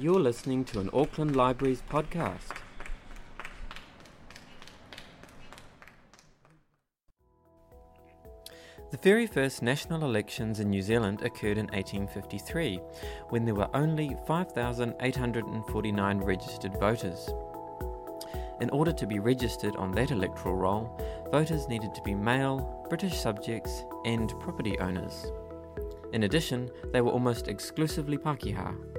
You're listening to an Auckland Libraries podcast. The very first national elections in New Zealand occurred in 1853, when there were only 5,849 registered voters. In order to be registered on that electoral roll, voters needed to be male, British subjects, and property owners. In addition, they were almost exclusively Pākehā.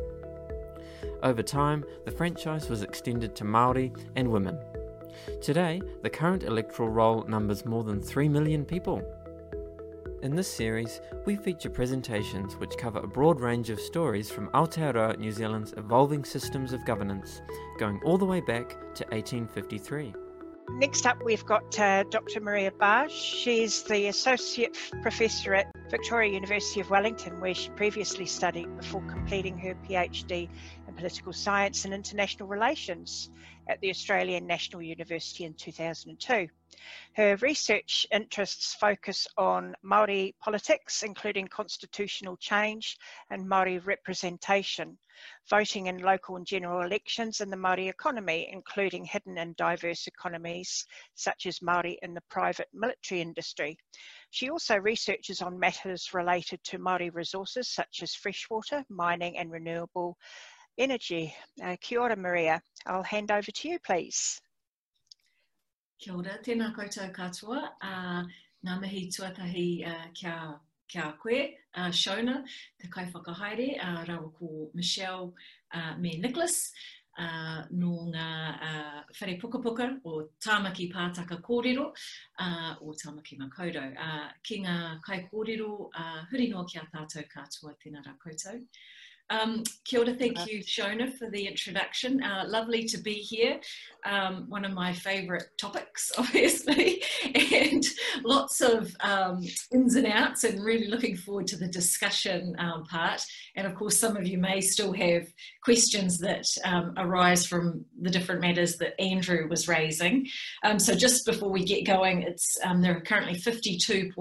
Over time, the franchise was extended to Maori and women. Today, the current electoral roll numbers more than 3 million people. In this series, we feature presentations which cover a broad range of stories from Aotearoa New Zealand's evolving systems of governance, going all the way back to 1853. Next up, we've got uh, Dr. Maria Bargh. She's the Associate Professor at Victoria University of Wellington, where she previously studied before completing her PhD in Political Science and International Relations at the Australian National University in 2002. Her research interests focus on Māori politics, including constitutional change and Māori representation, voting in local and general elections, and the Māori economy, including hidden and diverse economies such as Māori in the private military industry. She also researches on matters related to Māori resources such as freshwater, mining and renewable energy. Uh, kia ora, Maria. I'll hand over to you, please. Kia ora, tēnā koutou katoa. Uh, ngā mihi tuatahi uh, kia, kia koe, uh, Shona, te kaiwhakahaere, uh, rawa ko Michelle uh, me Nicholas, uh, no ngā uh, whare pukapuka o tāmaki pātaka kōrero uh, o tāmaki Makaurau. Uh, ki ngā kai kōrero, uh, huri no ki a tātou katoa, tēnā rā koutou. Um, kia ora, thank you, Shona, for the introduction. Uh, lovely to be here. Um, one of my favourite topics, obviously, and lots of um, ins and outs, and really looking forward to the discussion um, part. And of course, some of you may still have questions that um, arise from the different matters that Andrew was raising. Um, so just before we get going, it's there are currently 52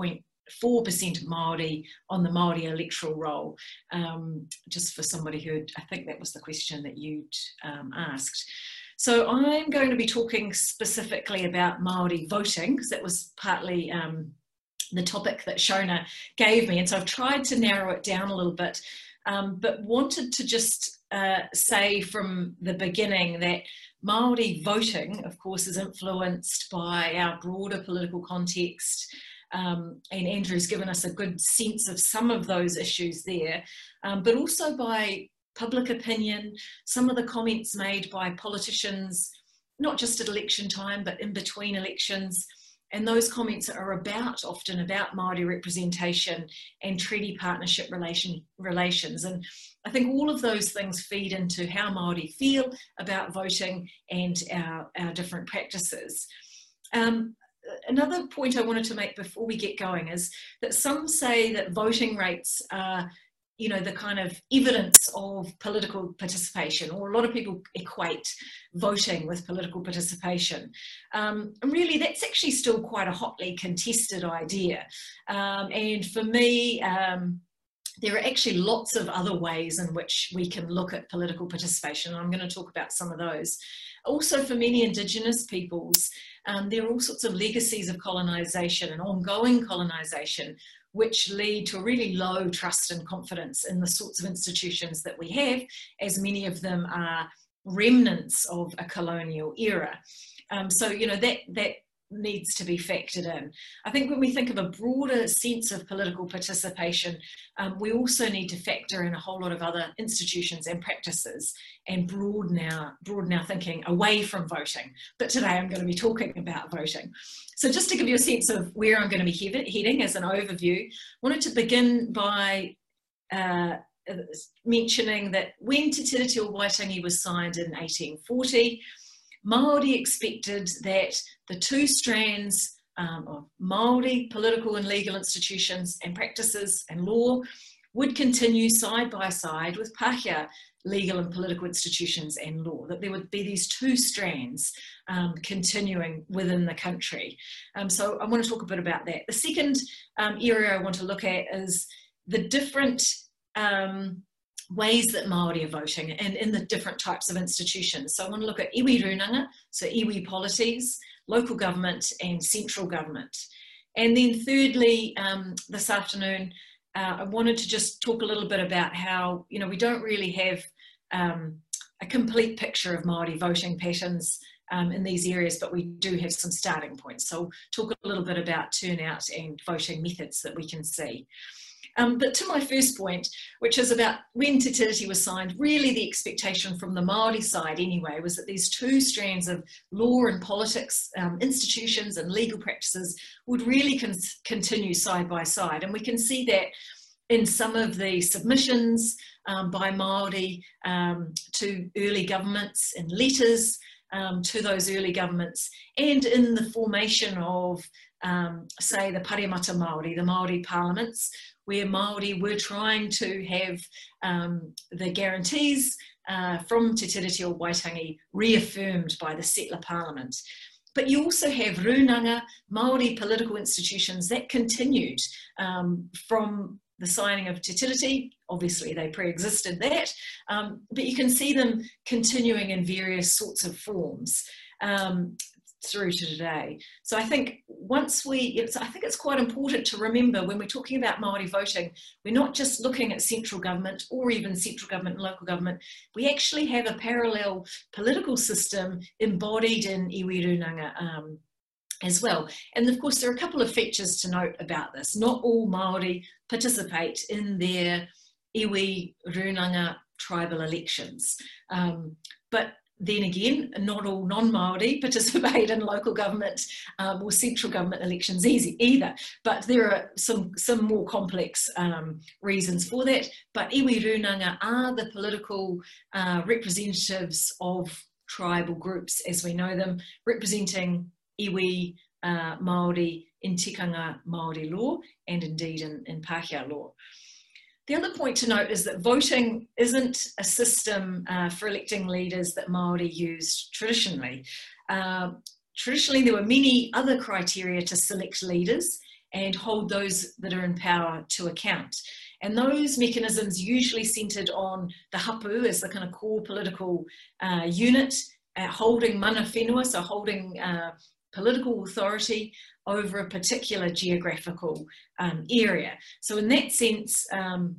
4% Māori on the Māori electoral roll, um, just for somebody who, I think that was the question that you'd um, asked. So I'm going to be talking specifically about Māori voting, because that was partly um, the topic that Shona gave me. And so I've tried to narrow it down a little bit, um, but wanted to just uh, say from the beginning that Māori voting, of course, is influenced by our broader political context, um, and Andrew's given us a good sense of some of those issues there, um, but also by public opinion, some of the comments made by politicians, not just at election time, but in between elections. And those comments are about, often about Māori representation and treaty partnership relation, relations. And I think all of those things feed into how Māori feel about voting and our, our different practices. Um, another point I wanted to make before we get going is that some say that voting rates are you know the kind of evidence of political participation or a lot of people equate voting with political participation um, and really that's actually still quite a hotly contested idea um, and for me um, there are actually lots of other ways in which we can look at political participation. and I'm going to talk about some of those. Also, for many Indigenous peoples, um, there are all sorts of legacies of colonisation and ongoing colonisation which lead to a really low trust and confidence in the sorts of institutions that we have, as many of them are remnants of a colonial era. Um, so, you know, that, that needs to be factored in. I think when we think of a broader sense of political participation, um, we also need to factor in a whole lot of other institutions and practices and broaden our, broaden our thinking away from voting. But today I'm going to be talking about voting. So just to give you a sense of where I'm going to be heading as an overview, I wanted to begin by uh, mentioning that when Te Tiriti o Waitangi was signed in 1840, Māori expected that the two strands um, of Māori political and legal institutions and practices and law would continue side by side with Pākehā legal and political institutions and law, that there would be these two strands um, continuing within the country. Um, so I want to talk a bit about that. The second um, area I want to look at is the different um, ways that Māori are voting and in the different types of institutions. So I want to look at iwi runanga, so iwi polities, local government and central government. And then thirdly, um, this afternoon, uh, I wanted to just talk a little bit about how, you know, we don't really have um, a complete picture of Māori voting patterns um, in these areas, but we do have some starting points. So talk a little bit about turnout and voting methods that we can see. Um, but to my first point, which is about when Te Tiriti was signed, really the expectation from the Māori side anyway was that these two strands of law and politics, um, institutions and legal practices would really con continue side by side. And we can see that in some of the submissions um, by Māori um, to early governments in letters um, to those early governments and in the formation of um, say the Paremata Māori, the Māori parliaments, where Māori were trying to have um, the guarantees uh, from Te Tiriti o Waitangi reaffirmed by the settler parliament. But you also have runanga, Māori political institutions that continued um, from the signing of Te Tiriti, obviously they pre-existed that, um, but you can see them continuing in various sorts of forms. Um, through to today. So I think once we, I think it's quite important to remember when we're talking about Māori voting, we're not just looking at central government or even central government and local government. We actually have a parallel political system embodied in iwi runanga um, as well. And of course, there are a couple of features to note about this. Not all Māori participate in their iwi runanga tribal elections. Um, but then again, not all non-Māori participate in local government um, or central government elections easy either. But there are some, some more complex um, reasons for that. But iwi runanga are the political uh, representatives of tribal groups as we know them, representing iwi uh, Māori in tikanga Māori law and indeed in, in Pākehā law. The other point to note is that voting isn't a system uh, for electing leaders that Māori used traditionally. Uh, traditionally, there were many other criteria to select leaders and hold those that are in power to account. And those mechanisms usually centred on the hapu as the kind of core political uh, unit, uh, holding mana whenua, so holding uh, political authority over a particular geographical um, area. So in that sense, um,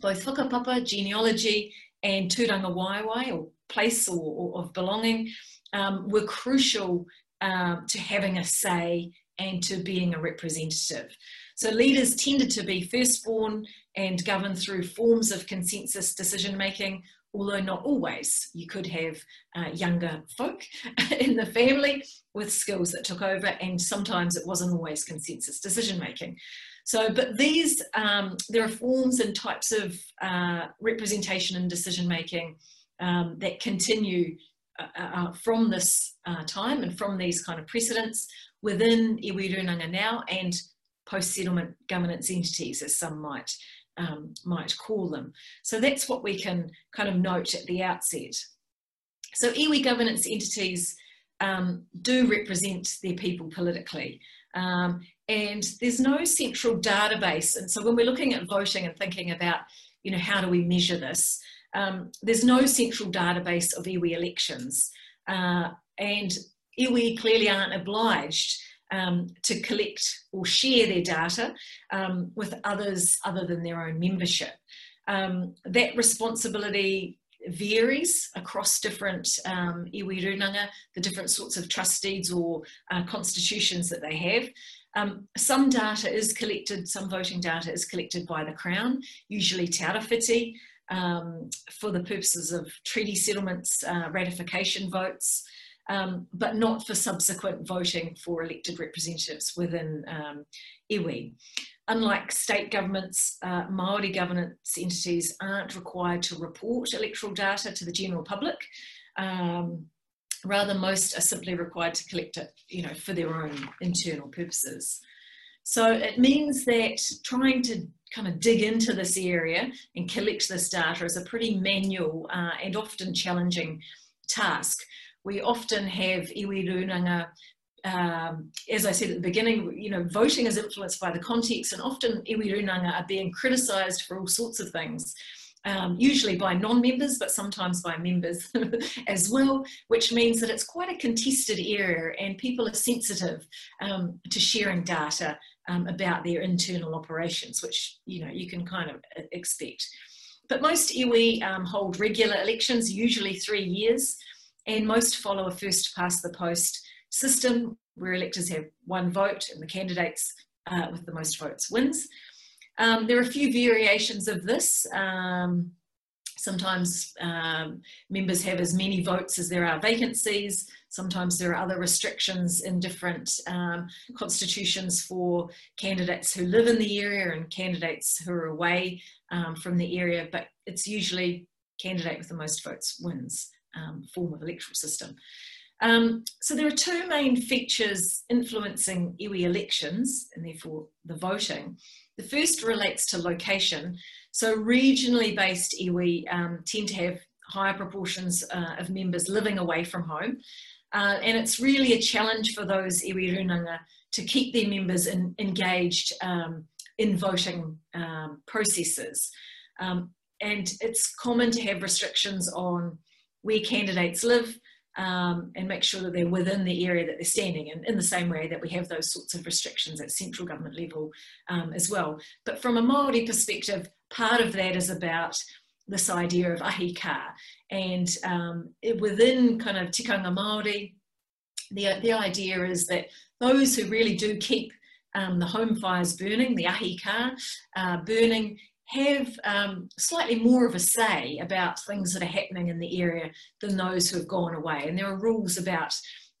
both whakapapa, genealogy, and tūrangawaewae, or place or, or of belonging, um, were crucial um, to having a say and to being a representative. So leaders tended to be firstborn and governed through forms of consensus decision making although not always. You could have uh, younger folk in the family with skills that took over, and sometimes it wasn't always consensus decision making. So, but these, um, there are forms and types of uh, representation and decision making um, that continue uh, uh, uh from this uh, time and from these kind of precedents within iwi runanga now and post-settlement governance entities, as some might um, might call them. So that's what we can kind of note at the outset. So iwi governance entities um, do represent their people politically. Um, and there's no central database. And so when we're looking at voting and thinking about, you know, how do we measure this? Um, there's no central database of iwi elections. Uh, and iwi clearly aren't obliged um, to collect or share their data um, with others other than their own membership. Um, that responsibility varies across different um, iwi runanga, the different sorts of trust deeds or uh, constitutions that they have. Um, some data is collected, some voting data is collected by the Crown, usually Te um, for the purposes of treaty settlements, uh, ratification votes, um, but not for subsequent voting for elected representatives within um, iwi. Unlike state governments, uh, Māori governance entities aren't required to report electoral data to the general public. Um, rather, most are simply required to collect it you know, for their own internal purposes. So it means that trying to kind of dig into this area and collect this data is a pretty manual uh, and often challenging task we often have iwi runanga um, as I said at the beginning, you know, voting is influenced by the context, and often iwi runanga are being criticised for all sorts of things. um, usually by non-members, but sometimes by members as well, which means that it's quite a contested area and people are sensitive um, to sharing data um, about their internal operations, which you know you can kind of uh, expect. But most iwi um, hold regular elections, usually three years, and most follow a first past the post system where electors have one vote and the candidates uh, with the most votes wins. Um, there are a few variations of this. Um, sometimes um, members have as many votes as there are vacancies. Sometimes there are other restrictions in different um, constitutions for candidates who live in the area and candidates who are away um, from the area, but it's usually candidate with the most votes wins um, form of electoral system. Um, so there are two main features influencing iwi elections and therefore the voting. The first relates to location. So regionally based iwi um, tend to have higher proportions uh, of members living away from home. Uh, and it's really a challenge for those iwi runanga to keep their members in, engaged um, in voting um, processes. Um, and it's common to have restrictions on where candidates live, um, and make sure that they're within the area that they're standing in, in the same way that we have those sorts of restrictions at central government level um, as well. But from a Māori perspective, part of that is about this idea of ahi ka, and um, within kind of tikanga Māori, the, the idea is that those who really do keep um, the home fires burning, the ahi ka, uh, burning, have um, slightly more of a say about things that are happening in the area than those who have gone away. And there are rules about,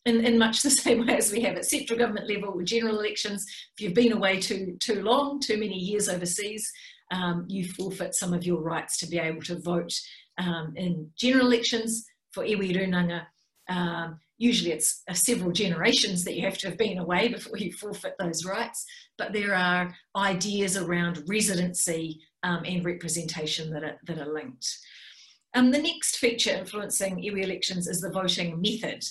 in, in much the same way as we have at central government level with general elections, if you've been away too, too long, too many years overseas, um, you forfeit some of your rights to be able to vote um, in general elections for iwi runanga. Um, usually it's uh, several generations that you have to have been away before you forfeit those rights, but there are ideas around residency um, and representation that are, that are linked. Um, the next feature influencing iwi elections is the voting method.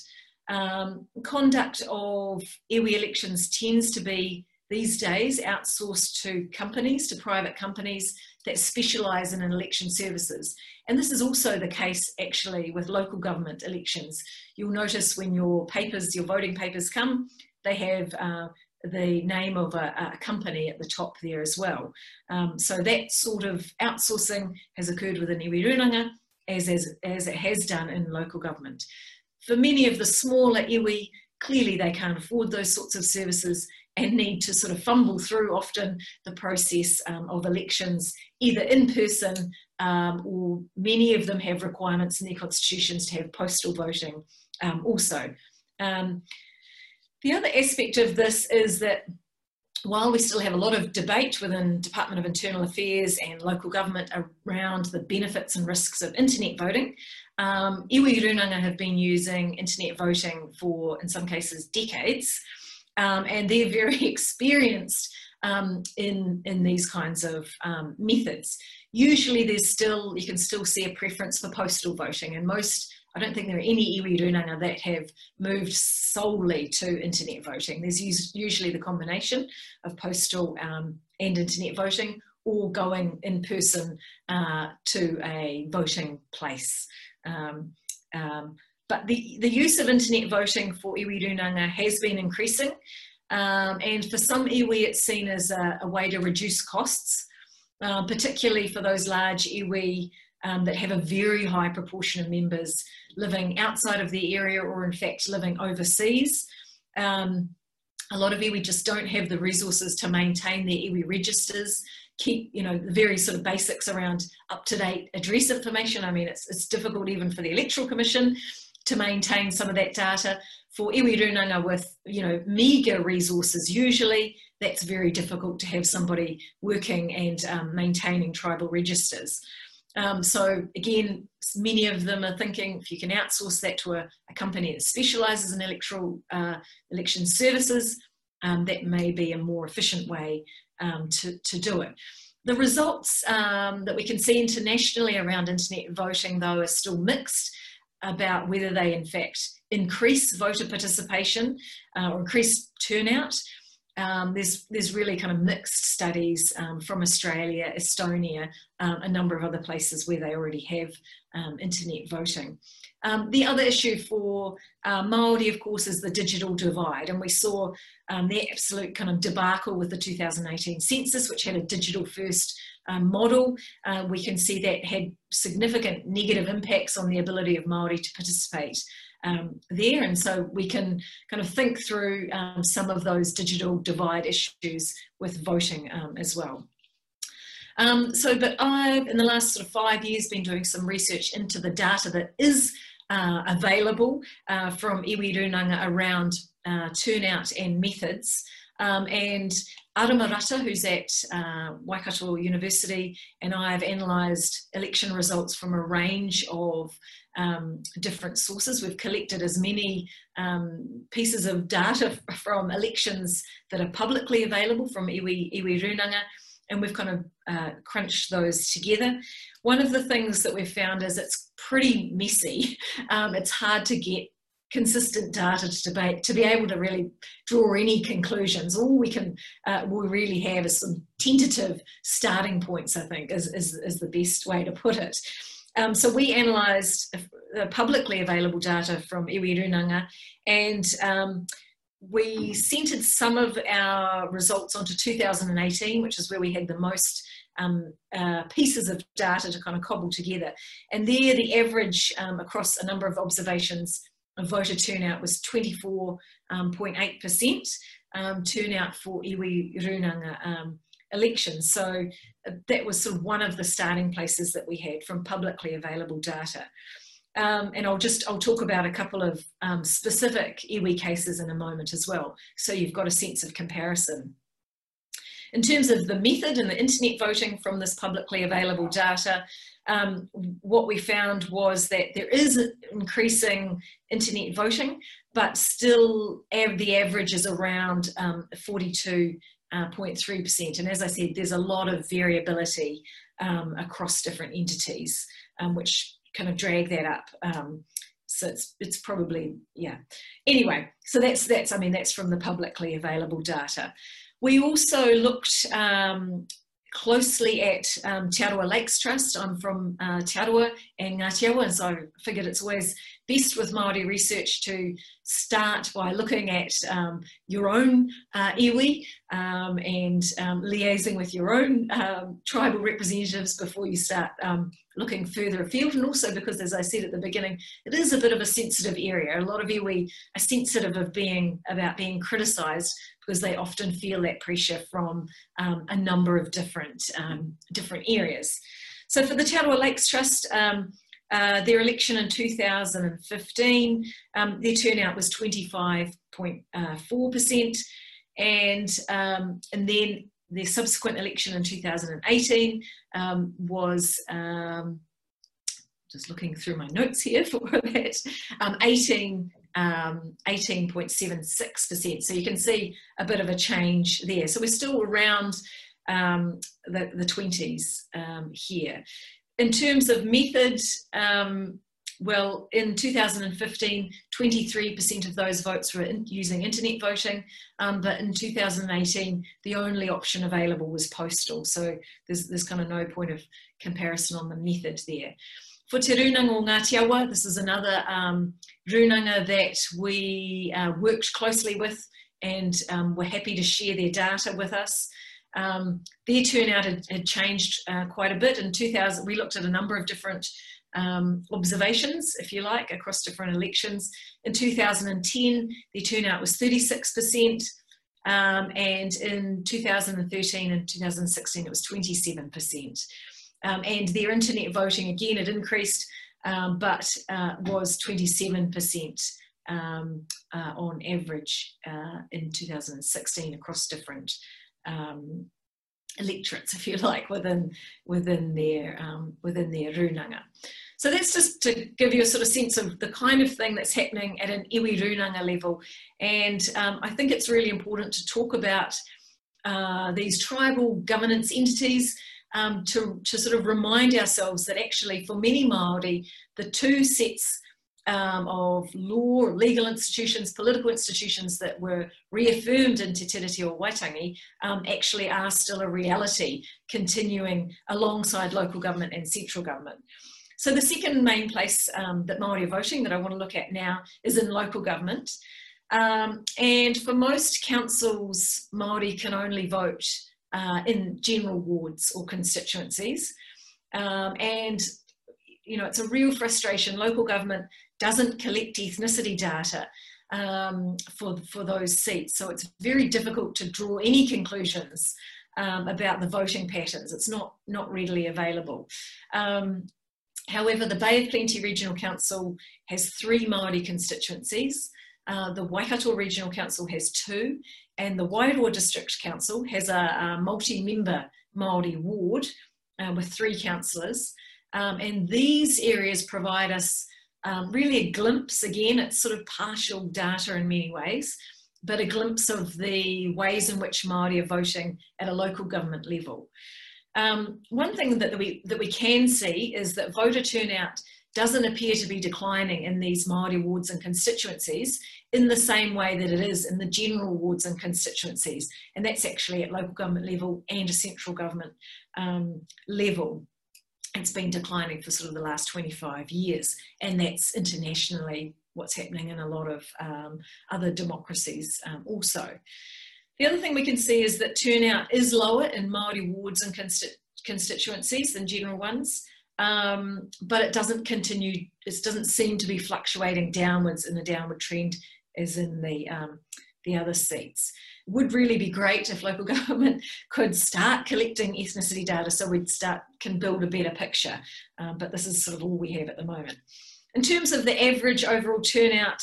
Um, conduct of iwi elections tends to be these days outsourced to companies, to private companies that specialise in election services. And this is also the case actually with local government elections. You'll notice when your papers, your voting papers come, they have uh, the name of a, a, company at the top there as well. Um, so that sort of outsourcing has occurred within iwi runanga as, as, as it has done in local government. For many of the smaller iwi, clearly they can't afford those sorts of services and need to sort of fumble through often the process um, of elections either in person um, or many of them have requirements in their constitutions to have postal voting um, also. Um, the other aspect of this is that while we still have a lot of debate within Department of Internal Affairs and local government around the benefits and risks of internet voting, um, iwi runanga have been using internet voting for, in some cases, decades, um, and they're very experienced um, in, in these kinds of um, methods. Usually there's still, you can still see a preference for postal voting, and most I don't think there are any iwi runanga that have moved solely to internet voting. There's usually the combination of postal um, and internet voting or going in person uh, to a voting place. Um, um, but the, the use of internet voting for iwi runanga has been increasing. Um, and for some iwi, it's seen as a, a way to reduce costs, uh, particularly for those large iwi um, that have a very high proportion of members living outside of the area or in fact living overseas. Um, a lot of iwi just don't have the resources to maintain their iwi registers, keep you know the very sort of basics around up-to-date address information. I mean, it's, it's difficult even for the Electoral Commission to maintain some of that data. For iwi runanga with you know meagre resources, usually that's very difficult to have somebody working and um, maintaining tribal registers. Um, so again, many of them are thinking if you can outsource that to a, a company that specialises in electoral uh, election services, um, that may be a more efficient way um, to, to do it. The results um, that we can see internationally around internet voting, though, are still mixed about whether they in fact increase voter participation uh, or increase turnout. Um, there's there's really kind of mixed studies um, from Australia, Estonia, um, a number of other places where they already have um, internet voting. Um, the other issue for uh, Māori, of course, is the digital divide, and we saw um, the absolute kind of debacle with the 2018 census, which had a digital first um, model. Uh, we can see that had significant negative impacts on the ability of Māori to participate um, there, and so we can kind of think through um, some of those digital divide issues with voting um, as well. Um, so, but I've, in the last sort of five years, been doing some research into the data that is uh, available uh, from iwi runanga around uh, turnout and methods. Um, and Arama Rata, who's at uh, Waikato University, and I have analysed election results from a range of um, different sources. We've collected as many um, pieces of data from elections that are publicly available from iwi, iwi runanga, and we've kind of uh, crunched those together. One of the things that we've found is it's pretty messy. Um, it's hard to get consistent data to debate to be able to really draw any conclusions. All we can uh, we really have is some tentative starting points. I think is is, is the best way to put it. Um, so we analysed uh, publicly available data from Iwi Runanga and um, we centred some of our results onto 2018, which is where we had the most um, uh, pieces of data to kind of cobble together. And there, the average um, across a number of observations of voter turnout was 24.8% um, um, turnout for iwi runanga um, elections. So uh, that was sort of one of the starting places that we had from publicly available data. Um, and I'll just I'll talk about a couple of um, specific iwi cases in a moment as well, so you've got a sense of comparison. In terms of the method and the internet voting from this publicly available data, um, what we found was that there is increasing internet voting, but still av the average is around um, 42 uh, 0.3%. And as I said, there's a lot of variability um, across different entities, um, which kind of drag that up. Um, so it's it's probably yeah. Anyway, so that's that's I mean that's from the publicly available data. We also looked um, closely at um, Te Lakes Trust. I'm from uh, Te and Ngā Te and so I figured it's always best with Māori research to start by looking at um, your own uh, iwi um, and um, liaising with your own um, tribal representatives before you start um, looking further afield. And also because, as I said at the beginning, it is a bit of a sensitive area. A lot of iwi are sensitive of being about being criticised because they often feel that pressure from um, a number of different different areas. So for the Te Arawa Lakes Trust, uh, their election in 2015, um, their turnout was 25.4%, and, um, and then their subsequent election in 2018 um, was, um, just looking through my notes here for that, um, 18. 18.76%. Um, so you can see a bit of a change there. So we're still around um, the, the 20s um, here. In terms of method, um, well, in 2015, 23% of those votes were in, using internet voting, um, but in 2018, the only option available was postal. So there's, there's kind of no point of comparison on the method there. For Te Runanga o Ngāti Awa, this is another um, runanga that we uh, worked closely with and um, were happy to share their data with us. Um, their turnout had, had changed uh, quite a bit. In 2000, we looked at a number of different um, observations, if you like, across different elections. In 2010, their turnout was 36%, um, and in 2013 and 2016, it was 27%. Um, and their internet voting, again, it increased, um, but uh, was 27%. Um, uh, on average uh, in 2016 across different um, electorates, if you like, within within their um, within their runanga. So that's just to give you a sort of sense of the kind of thing that's happening at an iwi runanga level, and um, I think it's really important to talk about uh, these tribal governance entities. Um, to, to sort of remind ourselves that actually for many Māori, the two sets um, of law, legal institutions, political institutions that were reaffirmed in Te Tiriti o Waitangi um, actually are still a reality, continuing alongside local government and central government. So the second main place um, that Māori are voting that I want to look at now is in local government. Um, and for most councils, Māori can only vote uh, in general wards or constituencies. Um, and you know, it's a real frustration. Local government doesn't collect ethnicity data um, for, for those seats. So it's very difficult to draw any conclusions um, about the voting patterns. It's not, not readily available. Um, however, the Bay of Plenty Regional Council has three Māori constituencies. Uh, the Waikato Regional Council has two, and the Wairoa District Council has a, a multi-member Māori ward uh, with three councillors. Um, and these areas provide us um, really a glimpse, again, it's sort of partial data in many ways, but a glimpse of the ways in which Māori are voting at a local government level. Um, one thing that we, that we can see is that voter turnout doesn't appear to be declining in these Māori wards and constituencies in the same way that it is in the general wards and constituencies. And that's actually at local government level and a central government um, level it's been declining for sort of the last 25 years, and that's internationally what's happening in a lot of um, other democracies um, also. The other thing we can see is that turnout is lower in Māori wards and consti constituencies than general ones, um, but it doesn't continue, it doesn't seem to be fluctuating downwards in the downward trend as in the, um, the other seats would really be great if local government could start collecting ethnicity data so we'd start can build a better picture um, but this is sort of all we have at the moment in terms of the average overall turnout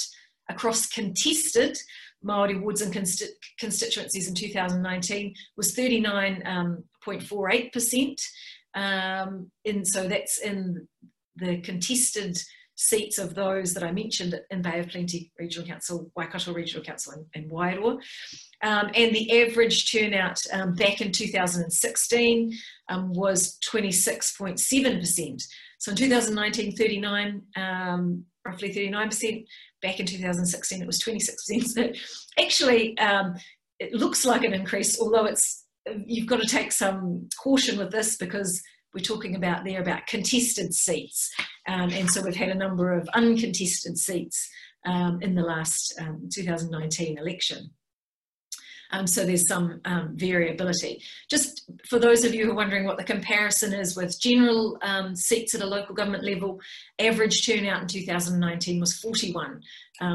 across contested Māori wards and consti constituencies in 2019 was 39.48%. Um, um, and so that's in the contested seats of those that I mentioned in Bay of Plenty Regional Council, Waikato Regional Council and, and Wairoa. Um, and the average turnout um, back in 2016 um, was 26.7%. So in 2019, 39, um, roughly 39%. Back in 2016, it was 26%. So actually, um, it looks like an increase, although it's you've got to take some caution with this because we're talking about there about contested seats. Um, and so we've had a number of uncontested seats um, in the last um, 2019 election. Um, so there's some um, variability. Just for those of you who are wondering what the comparison is with general um, seats at a local government level, average turnout in 2019 was 41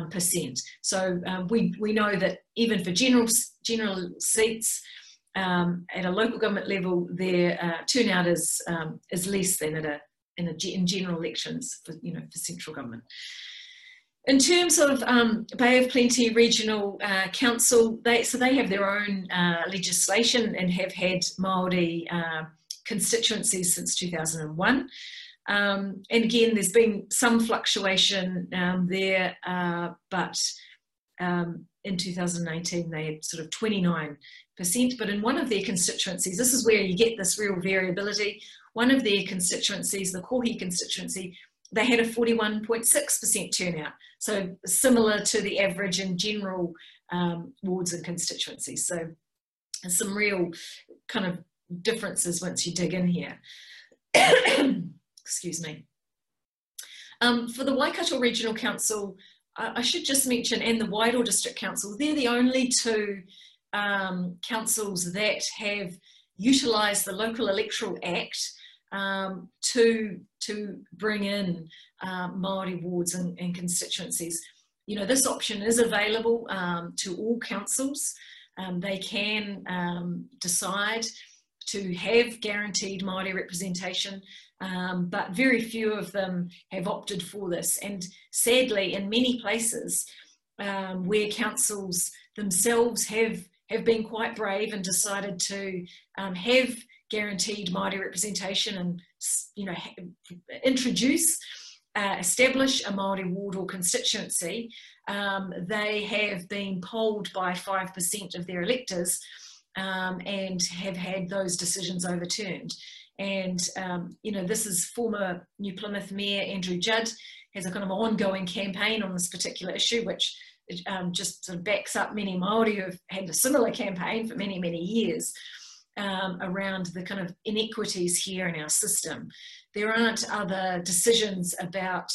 percent. So we, we know that even for general, general seats, um, at a local government level, their uh, turnout is um, is less than at a in, a, in general elections for you know for central government. In terms of um, Bay of Plenty Regional uh, Council, they so they have their own uh, legislation and have had Maori uh, constituencies since 2001. Um, and again, there's been some fluctuation um, there, uh, but um, in 2019 they had sort of 29 but in one of their constituencies, this is where you get this real variability. One of their constituencies, the Kohi constituency, they had a 41.6% turnout. So similar to the average in general um, wards and constituencies. So some real kind of differences once you dig in here. Excuse me. Um, for the Waikato Regional Council, I, I should just mention, and the Wairoa District Council, they're the only two um, councils that have utilised the Local Electoral Act um, to, to bring in uh, Māori wards and, and, constituencies. You know, this option is available um, to all councils. Um, they can um, decide to have guaranteed Māori representation, um, but very few of them have opted for this. And sadly, in many places um, where councils themselves have have been quite brave and decided to um, have guaranteed Māori representation and you know introduce, uh, establish a Māori ward or constituency, um, they have been polled by 5% of their electors um, and have had those decisions overturned. And, um, you know, this is former New Plymouth Mayor Andrew Judd has a kind of ongoing campaign on this particular issue, which um, just sort of backs up many Māori who have had a similar campaign for many, many years um, around the kind of inequities here in our system. There aren't other decisions about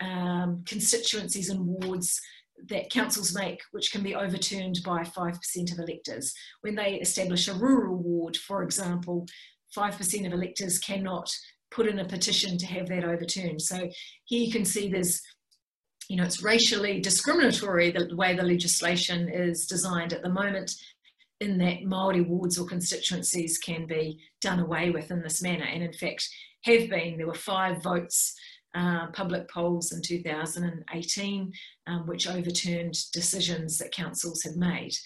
um, constituencies and wards that councils make which can be overturned by 5% of electors. When they establish a rural ward, for example, 5% of electors cannot put in a petition to have that overturned. So here you can see there's, you know, it's racially discriminatory the way the legislation is designed at the moment in that Māori wards or constituencies can be done away with in this manner. And in fact, have been. There were five votes, uh, public polls in 2018, um, which overturned decisions that councils had made.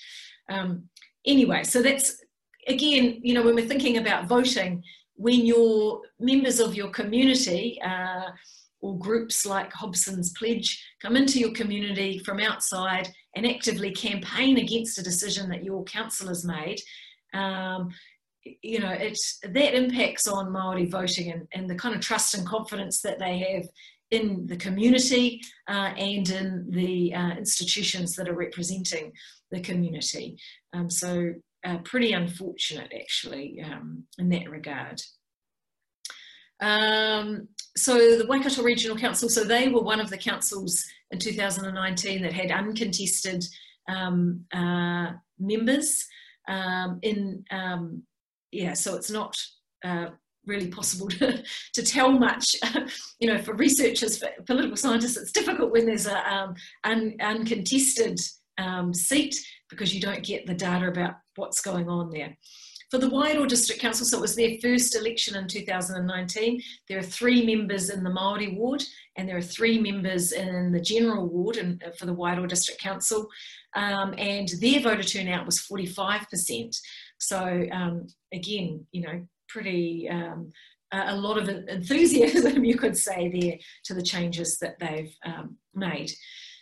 Um, anyway, so that's, again, you know, when we're thinking about voting, when your members of your community uh, or groups like Hobson's Pledge come into your community from outside and actively campaign against a decision that your council has made, um, you know, it's that impacts on Maori voting and, and the kind of trust and confidence that they have in the community uh, and in the uh, institutions that are representing the community. Um, so uh, pretty unfortunate actually um, in that regard. Um, so the Waikato Regional Council, so they were one of the councils in 2019 that had uncontested um, uh, members um, in, um, yeah, so it's not uh, really possible to, to tell much. you know, for researchers, for political scientists, it's difficult when there's a um, un, uncontested um, seat because you don't get the data about what's going on there. For the Wairoa District Council, so it was their first election in 2019, there are three members in the Māori ward and there are three members in the general ward and, uh, for the Wairoa District Council um, and their voter turnout was 45%. So um, again, you know, pretty, um, a lot of enthusiasm, you could say, there to the changes that they've um, made.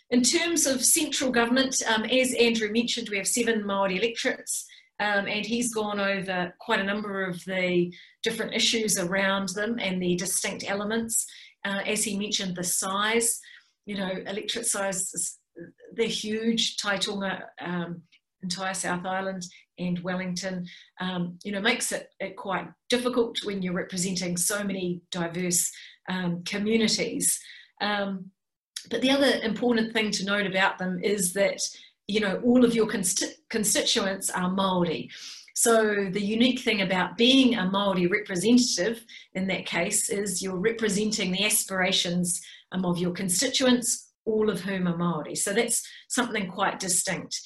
In terms of central government, um, as Andrew mentioned, we have seven Māori electorates, um, and he's gone over quite a number of the different issues around them and the distinct elements. Uh, as he mentioned, the size, you know, electorate size, they're huge. Taitonga, um, entire South Island and Wellington, um, you know, makes it, it, quite difficult when you're representing so many diverse um, communities. Um, but the other important thing to note about them is that, you know, all of your consti constituents are Māori. So the unique thing about being a Māori representative in that case is you're representing the aspirations um, of your constituents, all of whom are Māori. So that's something quite distinct.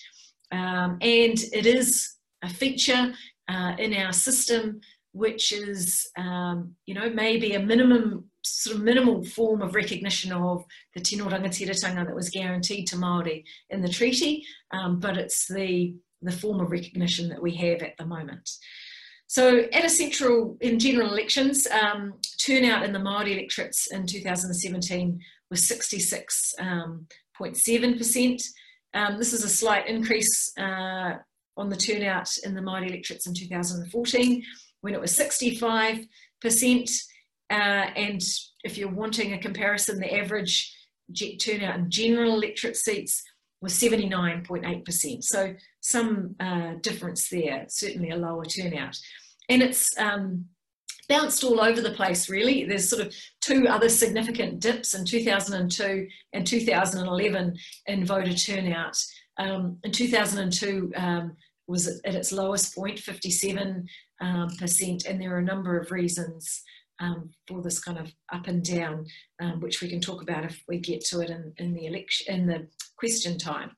Um, and it is a feature uh, in our system which is, um, you know, maybe a minimum sort of minimal form of recognition of the tino rangatiratanga that was guaranteed to Māori in the treaty, um, but it's the, the form of recognition that we have at the moment. So at a central, in general elections, um, turnout in the Māori electorates in 2017 was 66.7%. Um, um, this is a slight increase uh, on the turnout in the Māori electorates in 2014 when it was 65%. Uh, and if you're wanting a comparison, the average turnout in general electorate seats was 79.8%. So some uh, difference there, certainly a lower turnout. And it's um, bounced all over the place, really. There's sort of two other significant dips in 2002 and 2011 in voter turnout. Um, in 2002 um, was at its lowest point, 57 um, percent, and there are a number of reasons um, for this kind of up and down, um, which we can talk about if we get to it in, in the election in the question time.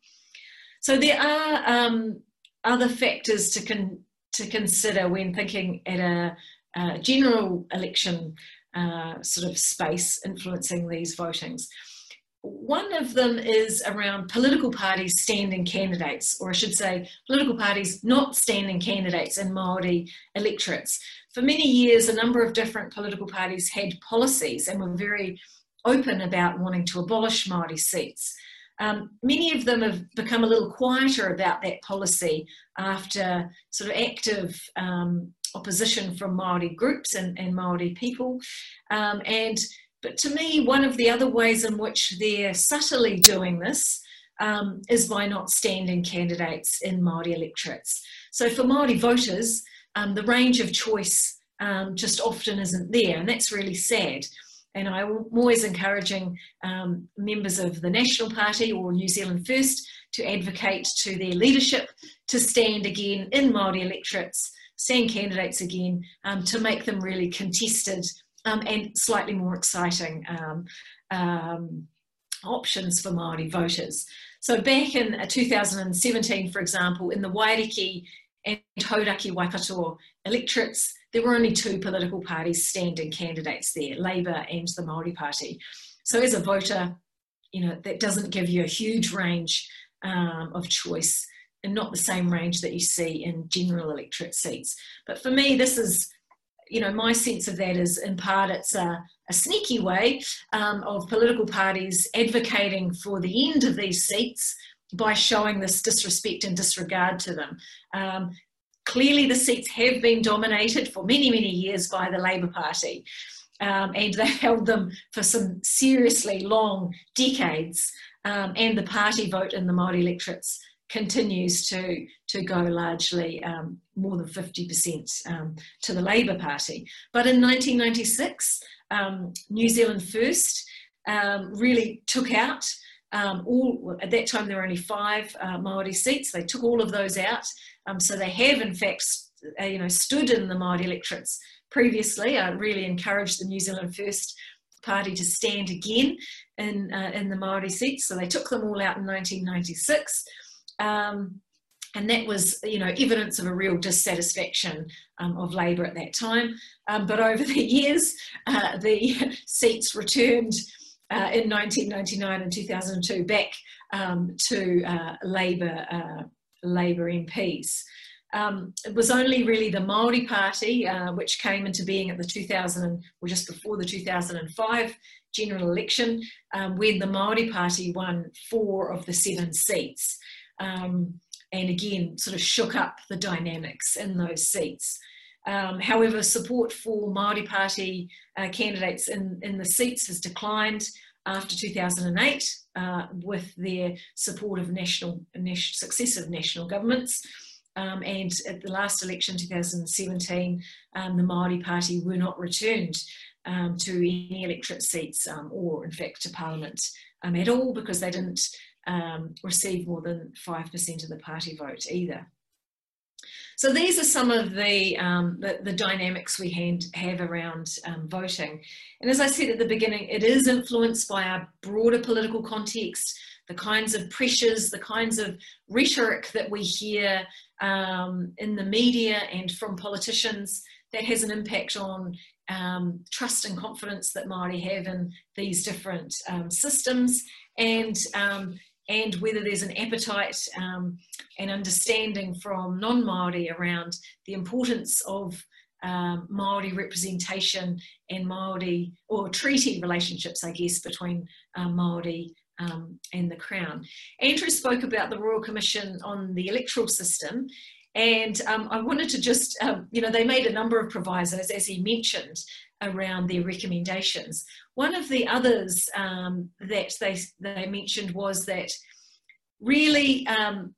So there are um, other factors to con to consider when thinking at a, a general election uh, sort of space influencing these votings. One of them is around political parties standing candidates, or I should say, political parties not standing candidates in Māori electorates. For many years, a number of different political parties had policies and were very open about wanting to abolish Māori seats. Um, many of them have become a little quieter about that policy after sort of active um, opposition from Maori groups and, and Maori people. Um, and but to me, one of the other ways in which they're subtly doing this um, is by not standing candidates in Maori electorates. So for Maori voters, um, the range of choice um, just often isn't there, and that's really sad. And I'm always encouraging um, members of the National Party or New Zealand First to advocate to their leadership to stand again in Māori electorates, stand candidates again, um, to make them really contested um, and slightly more exciting um, um, options for Māori voters. So back in uh, 2017, for example, in the Waiariki and Hauraki Waikato electorates, there were only two political parties standing candidates there, Labour and the Māori Party. So as a voter, you know, that doesn't give you a huge range um, of choice and not the same range that you see in general electorate seats. But for me, this is, you know, my sense of that is in part it's a, a sneaky way um, of political parties advocating for the end of these seats by showing this disrespect and disregard to them. Um, clearly, the seats have been dominated for many, many years by the Labour Party. Um, and they've held them for some seriously long decades. Um, and the party vote in the Māori electorates continues to, to go largely um, more than 50% um, to the Labour Party. But in 1996, um, New Zealand First um, really took out um, all, at that time there were only five uh, Māori seats, they took all of those out. Um, so they have in fact, uh, you know, stood in the Māori electorates previously. I really encouraged the New Zealand First Party to stand again in, uh, in the Māori seats. So they took them all out in 1996. Um, and that was, you know, evidence of a real dissatisfaction um, of Labour at that time. Um, but over the years, uh, the seats returned uh, in 1999 and 2002 back um, to uh, Labour, uh, Labour MPs. Um, it was only really the Maori Party, uh, which came into being at the 2000, or just before the 2005 general election, um, when the Maori Party won four of the seven seats. Um, and again, sort of shook up the dynamics in those seats. Um, however, support for Māori Party uh, candidates in, in the seats has declined after 2008 uh, with their support of national, successive national governments. Um, and at the last election, 2017, um, the Māori Party were not returned um, to any electorate seats um, or, in fact, to Parliament um, at all because they didn't um, receive more than 5% of the party vote either. So these are some of the, um, the, the, dynamics we hand, have around um, voting. And as I said at the beginning, it is influenced by our broader political context, the kinds of pressures, the kinds of rhetoric that we hear um, in the media and from politicians that has an impact on um, trust and confidence that Māori have in these different um, systems and um, and whether there's an appetite um, and understanding from non-Māori around the importance of um, Māori representation and Māori, or treaty relationships, I guess, between uh, Māori um, and the Crown. Andrew spoke about the Royal Commission on the electoral system and um, I wanted to just, um, you know, they made a number of provisos, as he mentioned, around their recommendations. One of the others um, that they, they mentioned was that really um,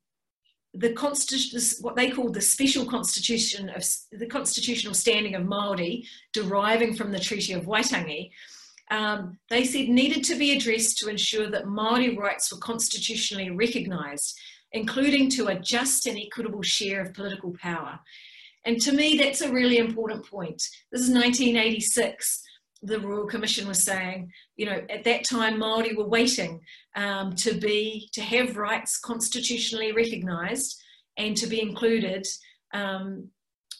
the constitution, what they called the special constitution of the constitutional standing of Maori, deriving from the Treaty of Waitangi, um, they said needed to be addressed to ensure that Maori rights were constitutionally recognised, including to a just and equitable share of political power. And to me, that's a really important point. This is 1986. The Royal Commission was saying, you know, at that time, Maori were waiting um, to be to have rights constitutionally recognised and to be included um,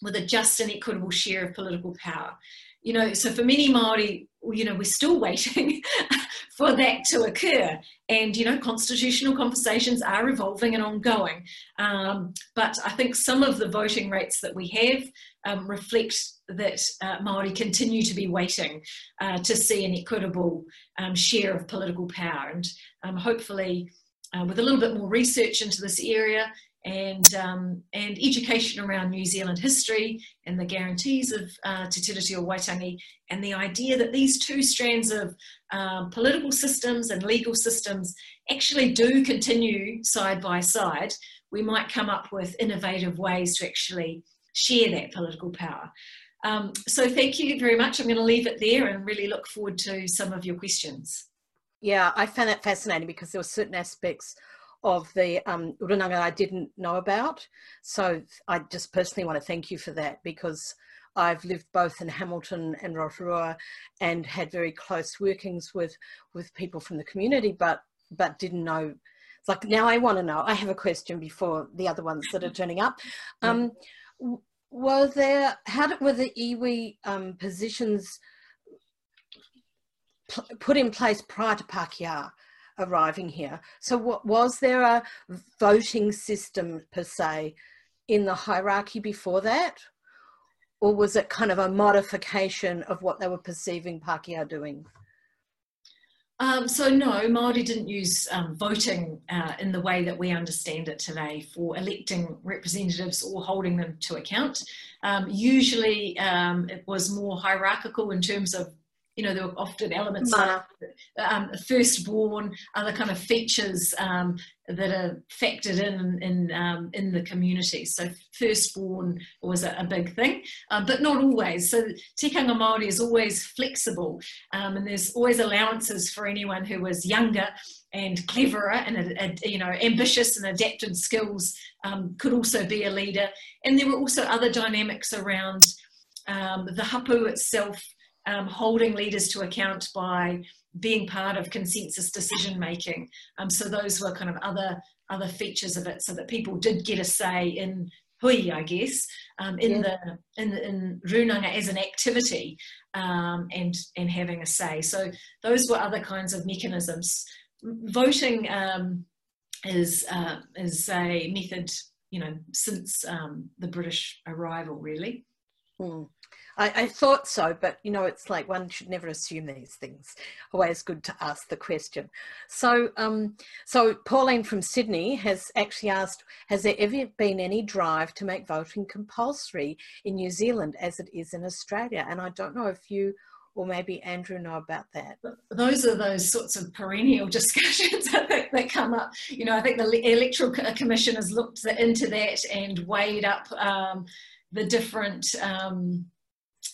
with a just and equitable share of political power. You know, so for many Maori, you know, we're still waiting for that to occur. And, you know, constitutional conversations are evolving and ongoing. Um, but I think some of the voting rates that we have um, reflect that uh, Māori continue to be waiting uh, to see an equitable um, share of political power. And um, hopefully, uh, with a little bit more research into this area and, um, and education around New Zealand history and the guarantees of uh, Te Tiriti o Waitangi and the idea that these two strands of um, political systems and legal systems actually do continue side by side, we might come up with innovative ways to actually share that political power. Um, so thank you very much. I'm going to leave it there and really look forward to some of your questions. Yeah, I found that fascinating because there were certain aspects of the um, Urunanga I didn't know about. So I just personally want to thank you for that because I've lived both in Hamilton and Rotorua and had very close workings with, with people from the community, but, but didn't know. It's like now I want to know. I have a question before the other ones that are turning up. Um, were there, how did, were the iwi um, positions put in place prior to Pākehā? Arriving here. So what, was there a voting system per se in the hierarchy before that? Or was it kind of a modification of what they were perceiving Pākehā doing? Um, so no, Māori didn't use um, voting uh, in the way that we understand it today for electing representatives or holding them to account. Um, usually um, it was more hierarchical in terms of you know, there were often elements like um, firstborn, other kind of features um, that are factored in in, um, in the community. So firstborn was a, a big thing, um, but not always. So tikanga Māori is always flexible, um, and there's always allowances for anyone who was younger and cleverer and you know ambitious and adapted skills um, could also be a leader. And there were also other dynamics around the hapu itself um, holding leaders to account by being part of consensus decision making. Um, so those were kind of other other features of it, so that people did get a say in hui, I guess, um, in yeah. the in the, in runanga as an activity um, and and having a say. So those were other kinds of mechanisms. Voting um, is uh, is a method, you know, since um, the British arrival, really. Hmm. I, I, thought so, but you know, it's like one should never assume these things. Always good to ask the question. So, um, so Pauline from Sydney has actually asked, has there ever been any drive to make voting compulsory in New Zealand as it is in Australia? And I don't know if you or maybe Andrew know about that. Those are those sorts of perennial discussions think that come up. You know, I think the Electoral Commission has looked into that and weighed up um, the different um,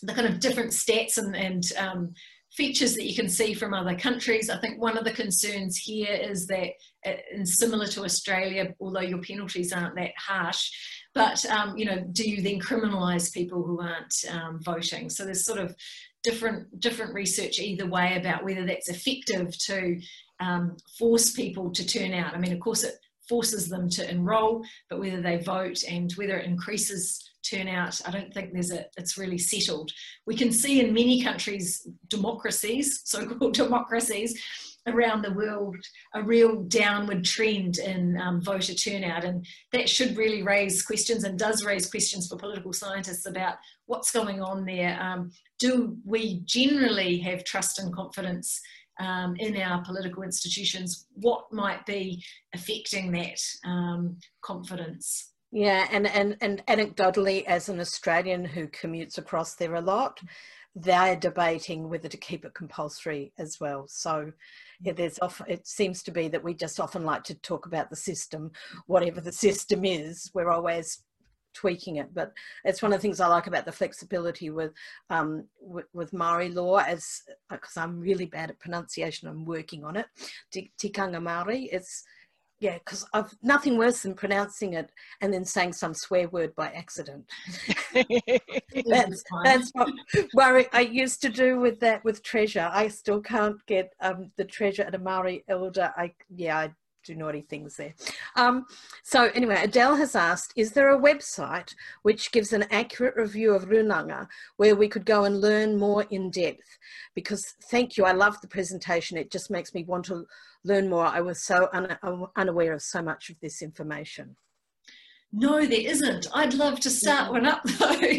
the kind of different stats and, and um, features that you can see from other countries. I think one of the concerns here is that, uh, and similar to Australia, although your penalties aren't that harsh, but um, you know, do you then criminalise people who aren't um, voting? So there's sort of different different research either way about whether that's effective to um, force people to turn out. I mean, of course, it forces them to enrol, but whether they vote and whether it increases turnout, I don't think there's a, it's really settled. We can see in many countries, democracies, so-called democracies, around the world a real downward trend in um, voter turnout and that should really raise questions and does raise questions for political scientists about what's going on there. Um, do we generally have trust and confidence um, in our political institutions? What might be affecting that um, confidence yeah, and, and, and anecdotally, as an Australian who commutes across there a lot, they're debating whether to keep it compulsory as well. So yeah, there's often, it seems to be that we just often like to talk about the system, whatever the system is, we're always tweaking it. But it's one of the things I like about the flexibility with um, with, with Maori law, as because I'm really bad at pronunciation, I'm working on it. Tikanga Maori, it's yeah, because I've nothing worse than pronouncing it and then saying some swear word by accident. that's that's what worry I used to do with that with treasure. I still can't get um, the treasure at a Maori elder. I yeah, I do naughty things there. Um, so anyway, Adele has asked, is there a website which gives an accurate review of Runanga where we could go and learn more in depth? Because thank you, I love the presentation. It just makes me want to learn more. I was so un unaware of so much of this information. No, there isn't. I'd love to start one up though,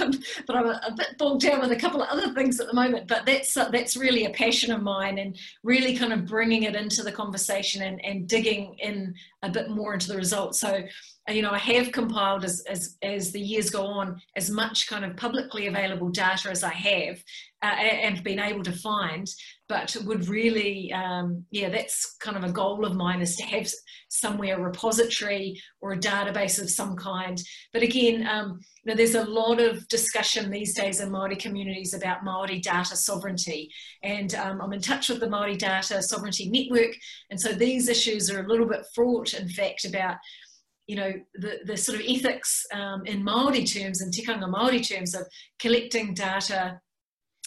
um, but I'm a, a, bit bogged down with a couple of other things at the moment. But that's uh, that's really a passion of mine, and really kind of bringing it into the conversation and, and digging in a bit more into the results. So you know, I have compiled as, as, as the years go on as much kind of publicly available data as I have uh, and been able to find, but would really, um, yeah, that's kind of a goal of mine is to have somewhere a repository or a database of some kind. But again, um, you know, there's a lot of discussion these days in Māori communities about Māori data sovereignty. And um, I'm in touch with the Māori Data Sovereignty Network. And so these issues are a little bit fraught, in fact, about you know, the, the sort of ethics um, in Māori terms and tikanga Māori terms of collecting data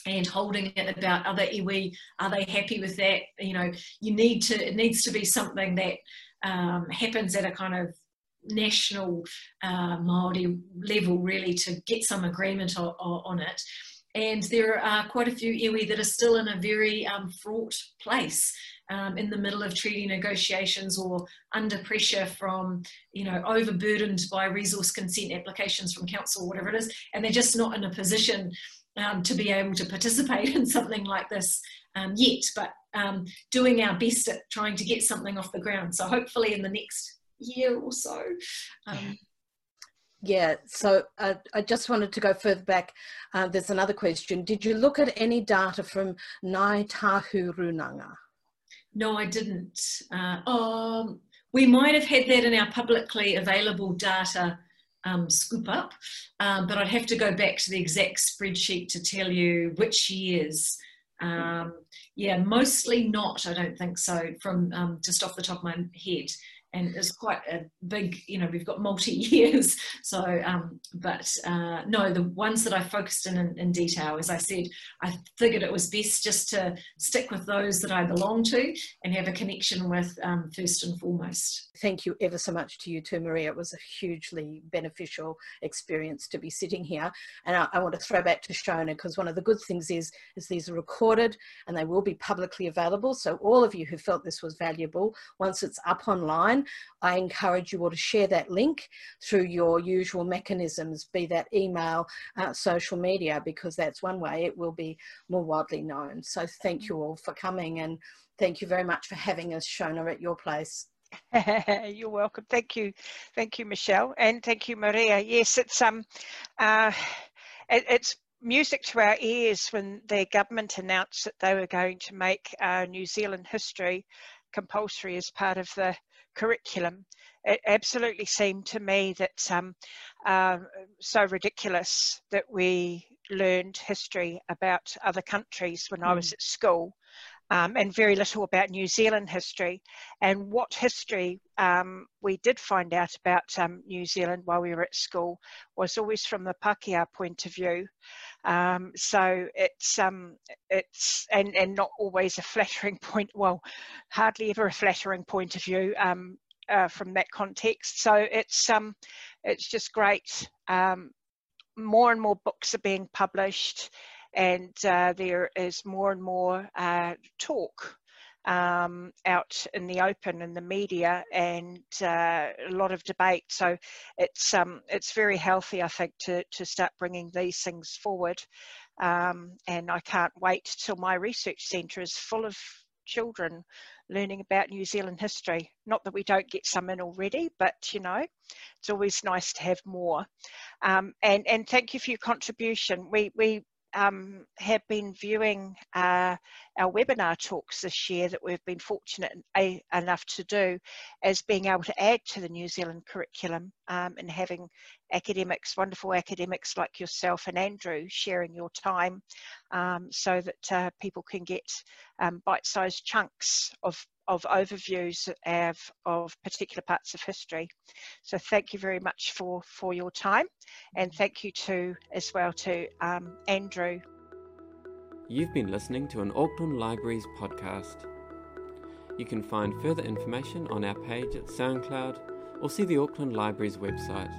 and holding it about other iwi, are they happy with that? You know, you need to, it needs to be something that um, happens at a kind of national uh, Māori level really to get some agreement on, on it. And there are quite a few iwi that are still in a very um, fraught place um, in the middle of treaty negotiations or under pressure from, you know, overburdened by resource consent applications from council or whatever it is, and they're just not in a position um, to be able to participate in something like this um, yet, but um, doing our best at trying to get something off the ground. So hopefully in the next year or so. Um, yeah, so uh, I just wanted to go further back. Uh, there's another question. Did you look at any data from Ngāi Tahu Runanga? No, I didn't. Uh, um, we might have had that in our publicly available data um, scoop up, um, but I'd have to go back to the exact spreadsheet to tell you which years. Um, yeah, mostly not, I don't think so, from um, just off the top of my head and it's quite a big, you know, we've got multi years. So, um, but uh, no, the ones that I focused in, in, in detail, as I said, I figured it was best just to stick with those that I belong to and have a connection with um, first and foremost. Thank you ever so much to you too, Maria. It was a hugely beneficial experience to be sitting here. And I, I want to throw back to Shona because one of the good things is, is these are recorded and they will be publicly available. So all of you who felt this was valuable, once it's up online, I encourage you all to share that link through your usual mechanisms, be that email, uh, social media, because that's one way it will be more widely known. So thank you all for coming and thank you very much for having us, Shona, at your place. You're welcome. Thank you, thank you, Michelle, and thank you, Maria. Yes, it's um, uh, it, it's music to our ears when the government announced that they were going to make uh, New Zealand history compulsory as part of the curriculum. It absolutely seemed to me that um, uh, so ridiculous that we learned history about other countries when mm. I was hmm. at school. Um, and very little about New Zealand history. And what history um, we did find out about um, New Zealand while we were at school was always from the Pākehā point of view. Um, so it's um, it's and and not always a flattering point. Well, hardly ever a flattering point of view. Um, uh, from that context, so it's it's just great. More and more books are being published, and uh, there is more and more uh, talk um, out in the open in the media and uh, a lot of debate. So it's um, it's very healthy, I think, to to start bringing these things forward. Um, and I can't wait till my research centre is full of children learning about New Zealand history. Not that we don't get some in already, but you know, it's always nice to have more. Um, and and thank you for your contribution. We we um, have been viewing uh, our webinar talks this year that we've been fortunate enough to do as being able to add to the New Zealand curriculum um, and having academics, wonderful academics like yourself and Andrew sharing your time um, so that uh, people can get um, bite-sized chunks of of overviews of, of particular parts of history. So thank you very much for, for your time and thank you to as well to um, Andrew. You've been listening to an Auckland Libraries podcast. You can find further information on our page at SoundCloud or see the Auckland Libraries website.